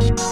Thank you.